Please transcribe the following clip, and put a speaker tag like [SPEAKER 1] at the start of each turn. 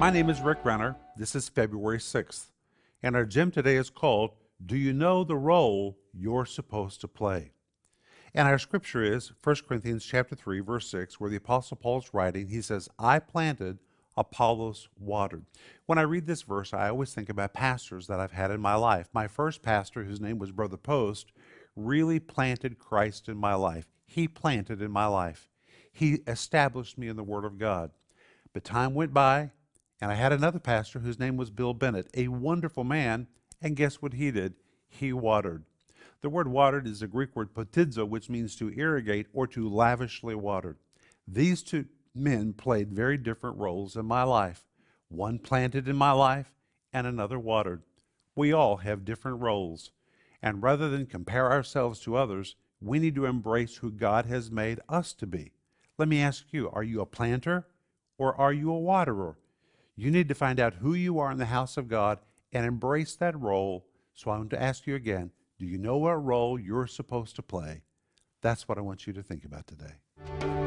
[SPEAKER 1] My name is Rick Renner. This is February 6th. And our gem today is called Do You Know the Role You're Supposed to Play? And our scripture is 1 Corinthians chapter 3, verse 6, where the Apostle Paul is writing, he says, I planted, Apollos watered. When I read this verse, I always think about pastors that I've had in my life. My first pastor, whose name was Brother Post, really planted Christ in my life. He planted in my life. He established me in the Word of God. But time went by, and I had another pastor whose name was Bill Bennett, a wonderful man, and guess what he did? He watered. The word watered is the Greek word potizo, which means to irrigate or to lavishly water. These two men played very different roles in my life. One planted in my life, and another watered. We all have different roles. And rather than compare ourselves to others, we need to embrace who God has made us to be. Let me ask you are you a planter or are you a waterer? You need to find out who you are in the house of God and embrace that role. So I want to ask you again do you know what role you're supposed to play? That's what I want you to think about today.